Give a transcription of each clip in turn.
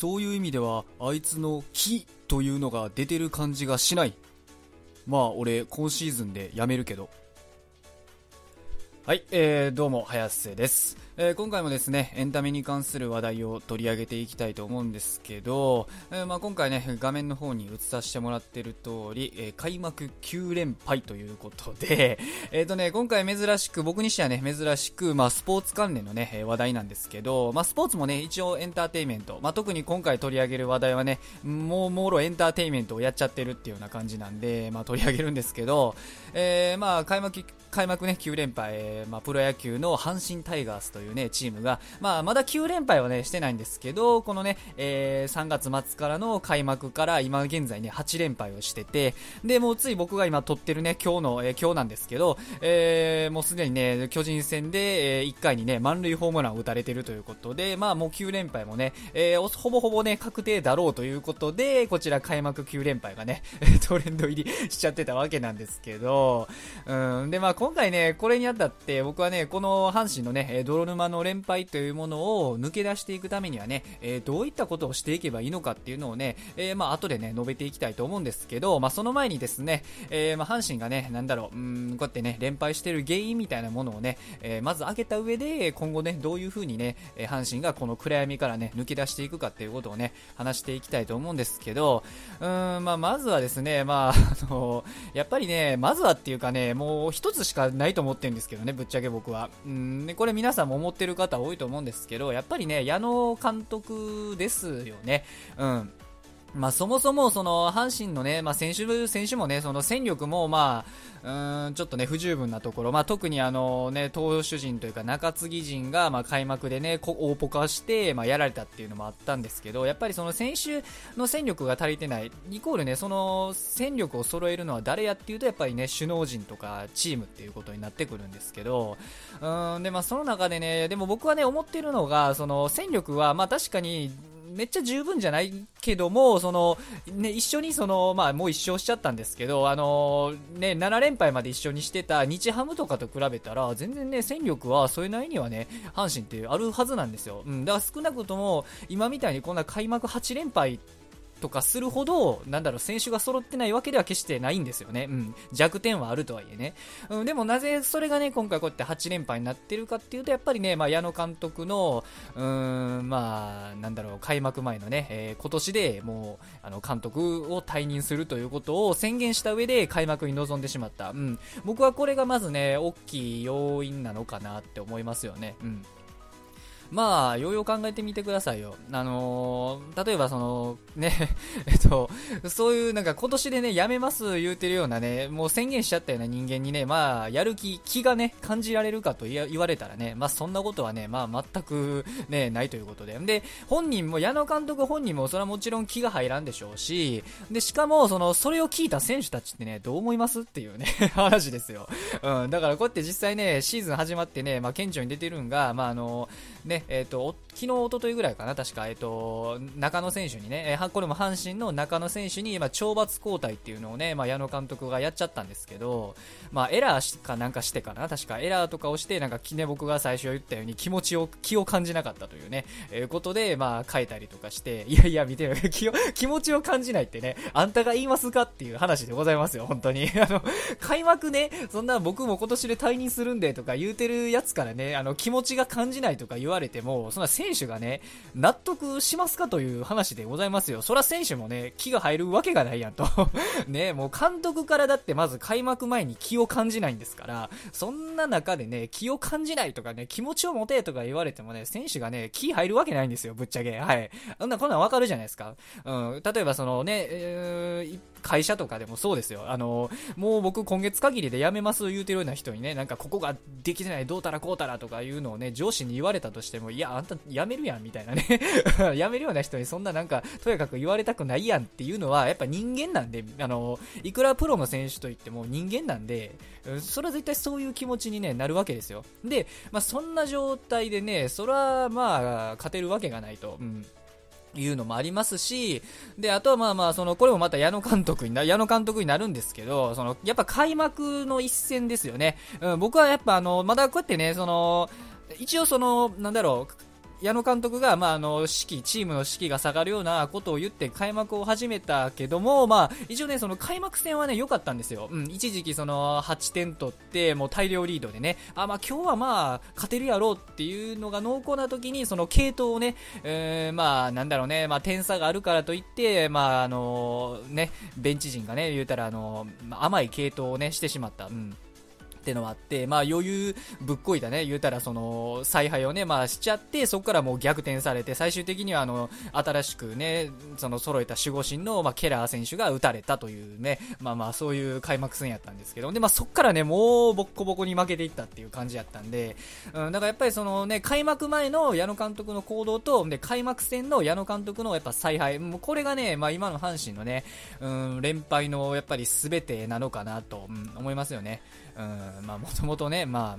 そういう意味では、あいつの火というのが出てる感じがしない。まあ、俺、今シーズンで辞めるけど。はい、えー、どうも、早瀬です。えー、今回もですね、エンタメに関する話題を取り上げていきたいと思うんですけど、えー、まあ、今回ね、画面の方に映させてもらってる通り、えー、開幕9連敗ということで、えっ、とね、今回珍しく、僕にしてはね、珍しく、まあ、スポーツ関連のね、話題なんですけど、まあ、スポーツもね、一応エンターテイメント、まあ、特に今回取り上げる話題はね、もう、もろエンターテイメントをやっちゃってるっていうような感じなんで、まあ、取り上げるんですけど、えー、まあ、開幕、開幕ね、9連敗、えー、まあ、プロ野球の阪神タイガースというね、チームが、まあ、まだ9連敗はね、してないんですけど、このね、えー、3月末からの開幕から今現在ね、8連敗をしてて、で、もうつい僕が今撮ってるね、今日の、えー、今日なんですけど、えー、もうすでにね、巨人戦で、えー、1回にね、満塁ホームランを打たれてるということで、まあもう9連敗もね、えー、ほぼほぼね、確定だろうということで、こちら開幕9連敗がね、トレンド入りしちゃってたわけなんですけど、うん、で、まあ今回ね、これにあたって僕はね、この阪神のね、泥沼の連敗というものを抜け出していくためにはね、えー、どういったことをしていけばいいのかっていうのをね、えー、まあ後でね、述べていきたいと思うんですけど、まあその前にですね、えー、まあ阪神がね、なんだろう、うん、こうやってね、連敗してる原因みたいなものをね、えー、まず挙げた上で、今後ね、どういう風にね、阪神がこの暗闇からね、抜け出していくかっていうことをね、話していきたいと思うんですけど、うん、まあまずはですね、まあ、あのやっぱりね、まずはっていうかね、もう一つしかないと思ってるんですけどね、ぶっちゃけ僕は。うん、で、これ皆さんも思ってる方多いと思うんですけど、やっぱりね、矢野監督ですよね。うん。まあ、そもそもその阪神のね、まあ、選手選手もね、その戦力もまあ、うんちょっとね、不十分なところ、まあ、特にあのね、投手陣というか中継ぎ陣がまあ開幕でね、大ポカして、まあ、やられたっていうのもあったんですけど、やっぱりその選手の戦力が足りてない、イコールね、その戦力を揃えるのは誰やっていうと、やっぱりね、首脳陣とかチームっていうことになってくるんですけど、うんで、まあ、その中でね、でも僕はね、思ってるのが、その戦力は、まあ、確かに、めっちゃ十分じゃないけども、その、ね、一緒にその、まあ、もう一勝しちゃったんですけど、あのね、7連敗まで一緒にしてた日ハムとかと比べたら、全然ね、戦力はそれなりにはね、阪神ってあるはずなんですよ。うん、だから少なくとも、今みたいにこんな開幕8連敗とかするほど、なんだろう、選手が揃ってないわけでは決してないんですよね。うん。弱点はあるとはいえね。うん、でもなぜそれがね、今回こうやって8連敗になってるかっていうと、やっぱりね、まあ、矢野監督の、うーん、まあ、なんだろう、開幕前のね、えー、今年でもう、あの、監督を退任するということを宣言した上で開幕に臨んでしまった。うん。僕はこれがまずね、大きい要因なのかなって思いますよね。うん。まあ、ようよう考えてみてくださいよ。あのー、例えばその、ね、えっと、そういうなんか今年でね、やめます言うてるようなね、もう宣言しちゃったような人間にね、まあ、やる気、気がね、感じられるかと言われたらね、まあそんなことはね、まあ全くね、ないということで。で、本人も、矢野監督本人もそれはもちろん気が入らんでしょうし、で、しかも、その、それを聞いた選手たちってね、どう思いますっていうね、話ですよ。うん、だからこうやって実際ね、シーズン始まってね、まあ顕著に出てるんが、まああの、ね、えっ、ー、と、昨日、一昨日ぐらいかな、確か、えっ、ー、と、中野選手にね、え、これも阪神の中野選手に、まあ、懲罰交代っていうのをね、まあ、矢野監督がやっちゃったんですけど、まあ、エラーかなんかしてかな、確か、エラーとかをして、なんか、ね、僕が最初言ったように気持ちを、気を感じなかったというね、えー、ことで、まあ、書いたりとかして、いやいや、見てよ、気を、気持ちを感じないってね、あんたが言いますかっていう話でございますよ、本当に。あの、開幕ね、そんな僕も今年で退任するんでとか言うてるやつからね、あの、気持ちが感じないとか言われても、そんな選手がね、納得しますかという話でございますよ。そら選手もね、気が入るわけがないやんと ね、もう監督からだってまず開幕前に気を感じないんですから、そんな中でね、気を感じないとかね、気持ちを持てとか言われてもね、選手がね、気入るわけないんですよ、ぶっちゃけ。はい。こんな、こんなんわかるじゃないですか。うん。例えばそのね、えー、会社とかでもそうですよ。あの、もう僕今月限りで辞めます言うてるような人にね、なんかここができてない、どうたらこうたらとかいうのをね、上司に言われたとしても、いや、あんた辞めるやん、みたいなね。辞めるような人にそんななんか、とやかく言われたくないやんっていうのは、やっぱ人間なんで、あの、いくらプロの選手といっても人間なんで、それは絶対そういう気持ちに、ね、なるわけですよ。で、まあ、そんな状態でね、それはまあ、勝てるわけがないと。うんいうのもありますし、で、あとはまあまあ、その、これもまた矢野監督にな、矢野監督になるんですけど、その、やっぱ開幕の一戦ですよね。うん、僕はやっぱあの、まだこうやってね、その、一応その、なんだろう、矢野監督が、まあ、あの、士気、チームの士気が下がるようなことを言って開幕を始めたけども、まあ、一応ね、その開幕戦はね、良かったんですよ。うん、一時期その、8点取って、もう大量リードでね、あ、まあ今日はまあ、勝てるやろうっていうのが濃厚な時に、その系統をね、えー、まあ、なんだろうね、まあ、点差があるからといって、まあ、あの、ね、ベンチ陣がね、言うたら、あの、甘い系統をね、してしまった。うん。ってのはあって、まあ余裕ぶっこいたね、言うたらその、采配をね、まあしちゃって、そこからもう逆転されて、最終的にはあの、新しくね、その揃えた守護神の、まあ、ケラー選手が打たれたというね、まあまあそういう開幕戦やったんですけど、で、まあそっからね、もうボッコボコに負けていったっていう感じやったんで、うん、だからやっぱりそのね、開幕前の矢野監督の行動と、で、開幕戦の矢野監督のやっぱ采配、もうこれがね、まあ今の阪神のね、うん、連敗のやっぱり全てなのかなと、うん、思いますよね。うん、まあもともとね、まあ、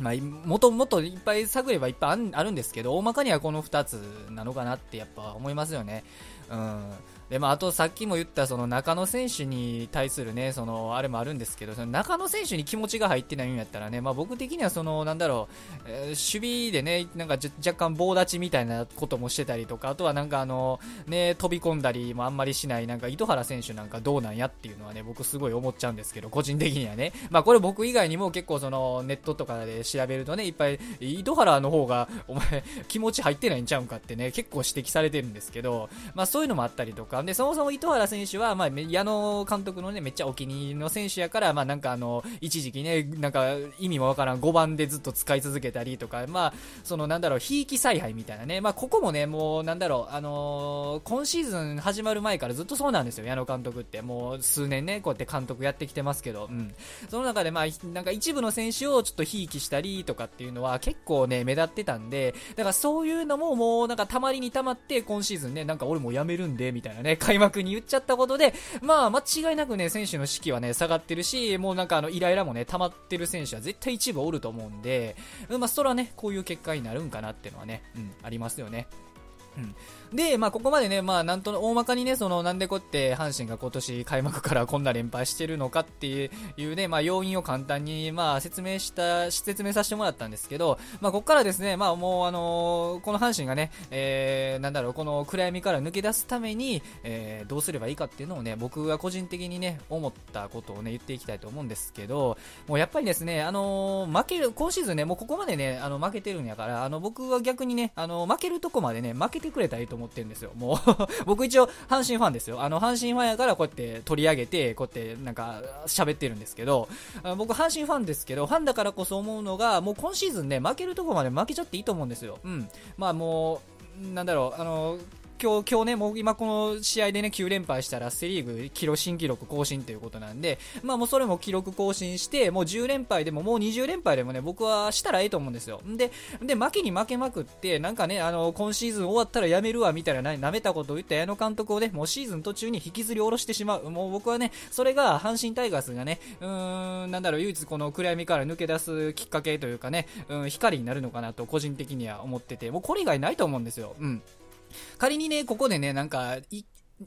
まあ、もともといっぱい探ればいっぱいあるんですけど、大まかにはこの2つなのかなってやっぱ思いますよね。うん。で、まあ、あとさっきも言ったその中野選手に対するね、その、あれもあるんですけど、その中野選手に気持ちが入ってないんやったらね、まあ僕的にはその、なんだろう、えー、守備でね、なんか若干棒立ちみたいなこともしてたりとか、あとはなんかあの、ね、飛び込んだりもあんまりしない、なんか糸原選手なんかどうなんやっていうのはね、僕すごい思っちゃうんですけど、個人的にはね。まあこれ僕以外にも結構その、ネットとかで調べるとね、いっぱい、糸原の方が、お前、気持ち入ってないんちゃうんかってね、結構指摘されてるんですけど、まあそういうのもあったりとか、で、そもそも糸原選手は、まあ、矢野監督のね、めっちゃお気に入りの選手やから、まあ、なんかあの、一時期ね、なんか意味もわからん5番でずっと使い続けたりとか、まあ、そのなんだろう、ひいき采配みたいなね、まあ、ここもね、もうなんだろう、あのー、今シーズン始まる前からずっとそうなんですよ、矢野監督って。もう数年ね、こうやって監督やってきてますけど、うん。その中で、まあ、なんか一部の選手をちょっとひいきしたりとかっていうのは結構ね、目立ってたんで、だからそういうのももうなんかたまりにたまって、今シーズンね、なんか俺も辞めるんで、みたいなね、開幕に言っちゃったことで、まあ、間違いなくね、選手の士気はね、下がってるし、もうなんかあの、イライラもね、溜まってる選手は絶対一部おると思うんで、まあ、それはね、こういう結果になるんかなっていうのはね、うん、ありますよね。うん。で、まあ、ここまでね、まあ、なんと、大まかにね、その、なんでこって、阪神が今年開幕からこんな連敗してるのかっていうね、まあ、要因を簡単に、まあ、説明した、説明させてもらったんですけど、まあ、ここからですね、まあ、もう、あのー、この阪神がね、えー、なんだろう、この暗闇から抜け出すために、えー、どうすればいいかっていうのをね、僕が個人的にね、思ったことをね、言っていきたいと思うんですけど、もうやっぱりですね、あのー、負ける、今シーズンね、もうここまでね、あの、負けてるんやから、あの、僕は逆にね、あの、負けるとこまでね、負けてくれたらいいと思ってるんですよ。もう 僕一応阪神ファンですよ。あの、阪神ファンやからこうやって取り上げて、こうやってなんか喋ってるんですけど、僕阪神ファンですけど、ファンだからこそ思うのが、もう今シーズンね、負けるとこまで負けちゃっていいと思うんですよ。うん。まあもう、なんだろう、あの、今日、今日ね、もう今この試合でね、9連敗したらセリーグ記録、新記録更新ということなんで、まあもうそれも記録更新して、もう10連敗でももう20連敗でもね、僕はしたらええと思うんですよ。で、で、負けに負けまくって、なんかね、あの、今シーズン終わったらやめるわ、みたいな、舐めたことを言った矢野監督をね、もうシーズン途中に引きずり下ろしてしまう。もう僕はね、それが阪神タイガースがね、うーん、なんだろう、唯一この暗闇から抜け出すきっかけというかね、うん、光になるのかなと個人的には思ってて、もうこれ以外ないと思うんですよ。うん。仮にね、ここでね、なんか、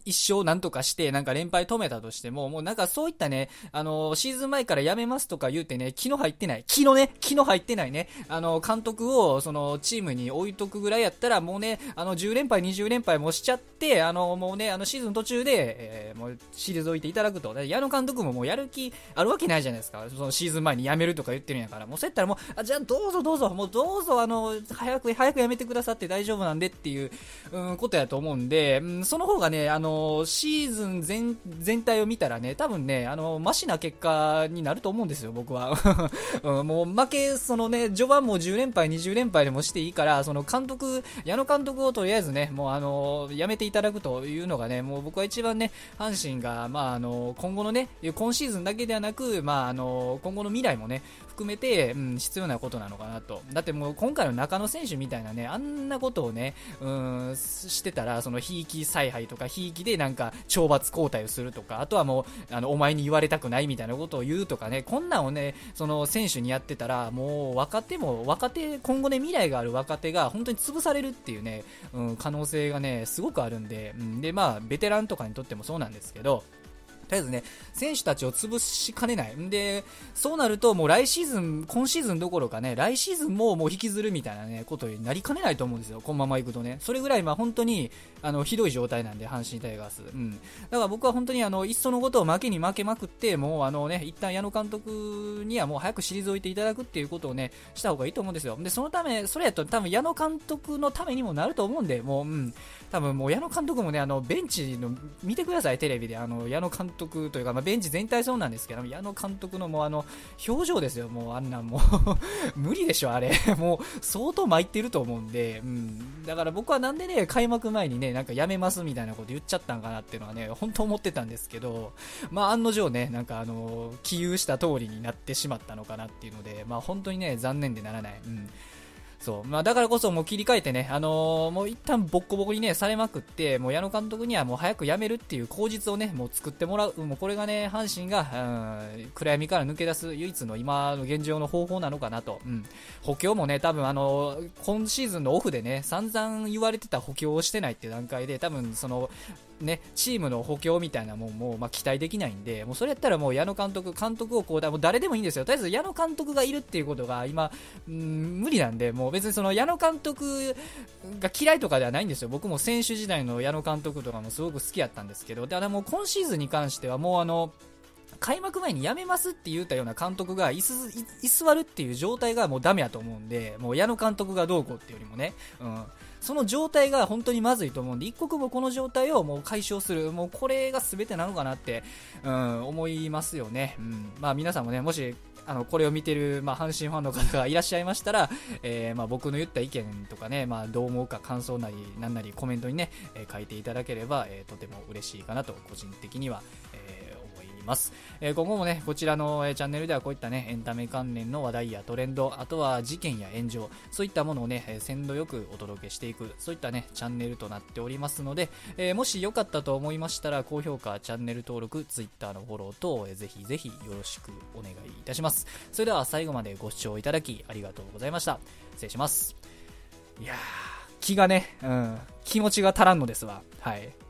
一生なんとかして、なんか連敗止めたとしても、もうなんかそういったね、あの、シーズン前からやめますとか言うてね、気の入ってない。気のね、気の入ってないね、あの、監督を、その、チームに置いとくぐらいやったら、もうね、あの、10連敗、20連敗もしちゃって、あの、もうね、あの、シーズン途中で、えー、もう、退いていただくと。矢野監督ももうやる気あるわけないじゃないですか。そのシーズン前に辞めるとか言ってるんやから。もうそうやったらもう、あ、じゃあどうぞどうぞ、もうどうぞ、あの、早く、早く辞めてくださって大丈夫なんでっていう、うん、ことやと思うんで、うん、その方がね、あの、シーーズン全全体を見たらね、多分ね、あの、マシな結果になると思うんですよ、僕は。うん、もう負け、そのね、序盤も10連敗、20連敗でもしていいから、その監督、矢野監督をとりあえずね、もうあの、やめていただくというのがね、もう僕は一番ね、阪神が、まああの、今後のね、今シーズンだけではなく、まああの、今後の未来もね、含めて、うん、必要なことなのかなと。だってもう今回の中野選手みたいなね、あんなことをね、うん、してたら、その、ひいき采配とか、ひいきでなんか、懲罰交代をするとか、あとはもう、あの、お前に言われたくないみたいなことを言うとかね、こんなんをね、その、選手にやってたら、もう、若手も、若手、今後ね、未来がある若手が、本当に潰されるっていうね、うん、可能性がね、すごくあるんで、うん、で、まあ、ベテランとかにとってもそうなんですけど、とりあえずね、選手たちを潰しかねない。んで、そうなるともう来シーズン、今シーズンどころかね、来シーズンももう引きずるみたいなね、ことになりかねないと思うんですよ。このまま行くとね。それぐらい、まあ本当に、あの、ひどい状態なんで、阪神タイガース。うん。だから僕は本当にあの、いっそのことを負けに負けまくって、もうあのね、一旦矢野監督にはもう早く退いていただくっていうことをね、した方がいいと思うんですよ。で、そのため、それやと多分矢野監督のためにもなると思うんで、もう、うん。多分もう矢野監督もね、あの、ベンチの、見てください、テレビで。あの、矢野監督というか、まあ、ベンチ全体そうなんですけど、矢野監督のもうあの、表情ですよ、もうあんなんもう 無理でしょ、あれ。もう、相当参ってると思うんで、うん。だから僕はなんでね、開幕前にね、なんかやめますみたいなこと言っちゃったんかなっていうのはね、本当思ってたんですけど、まあ、案の定ね、なんかあの、起憂した通りになってしまったのかなっていうので、まあ、本当にね、残念でならない。うん。そう。まあ、だからこそもう切り替えてね、あのー、もう一旦ボッコボコにね、されまくって、もう矢野監督にはもう早く辞めるっていう口実をね、もう作ってもらう。もうこれがね、阪神が、うん、暗闇から抜け出す唯一の今の現状の方法なのかなと。うん。補強もね、多分あのー、今シーズンのオフでね、散々言われてた補強をしてないっていう段階で、多分その、ね、チームの補強みたいなもんも、まあ、期待できないんで、もうそれやったらもう矢野監督、監督をこうだ、もう誰でもいいんですよ。とりあえず矢野監督がいるっていうことが今、ん無理なんで、もう別にその矢野監督が嫌いとかではないんですよ。僕も選手時代の矢野監督とかもすごく好きやったんですけど、ただもう今シーズンに関してはもうあの、開幕前に辞めますって言ったような監督が居座るっていう状態がもうダメやと思うんで、もう矢野監督がどうこうっていうよりもね、うん。その状態が本当にまずいと思うんで、一刻もこの状態をもう解消する、もうこれが全てなのかなって、うん、思いますよね。うん。まあ皆さんもね、もし、あの、これを見てる、まあ、阪神ファンの方がいらっしゃいましたら、えー、まあ、僕の言った意見とかね、まあ、どう思うか感想なり、なんなりコメントにね、えー、書いていただければ、えー、とても嬉しいかなと、個人的には、えます。えー、今後もね、こちらの、えー、チャンネルではこういったね、エンタメ関連の話題やトレンド、あとは事件や炎上、そういったものをね、え、鮮度よくお届けしていく、そういったね、チャンネルとなっておりますので、え、もしよかったと思いましたら、高評価、チャンネル登録、Twitter のフォロー等、えー、ぜひぜひよろしくお願いいたします。それでは最後までご視聴いただきありがとうございました。失礼します。いやー、気がね、うん、気持ちが足らんのですわ。はい。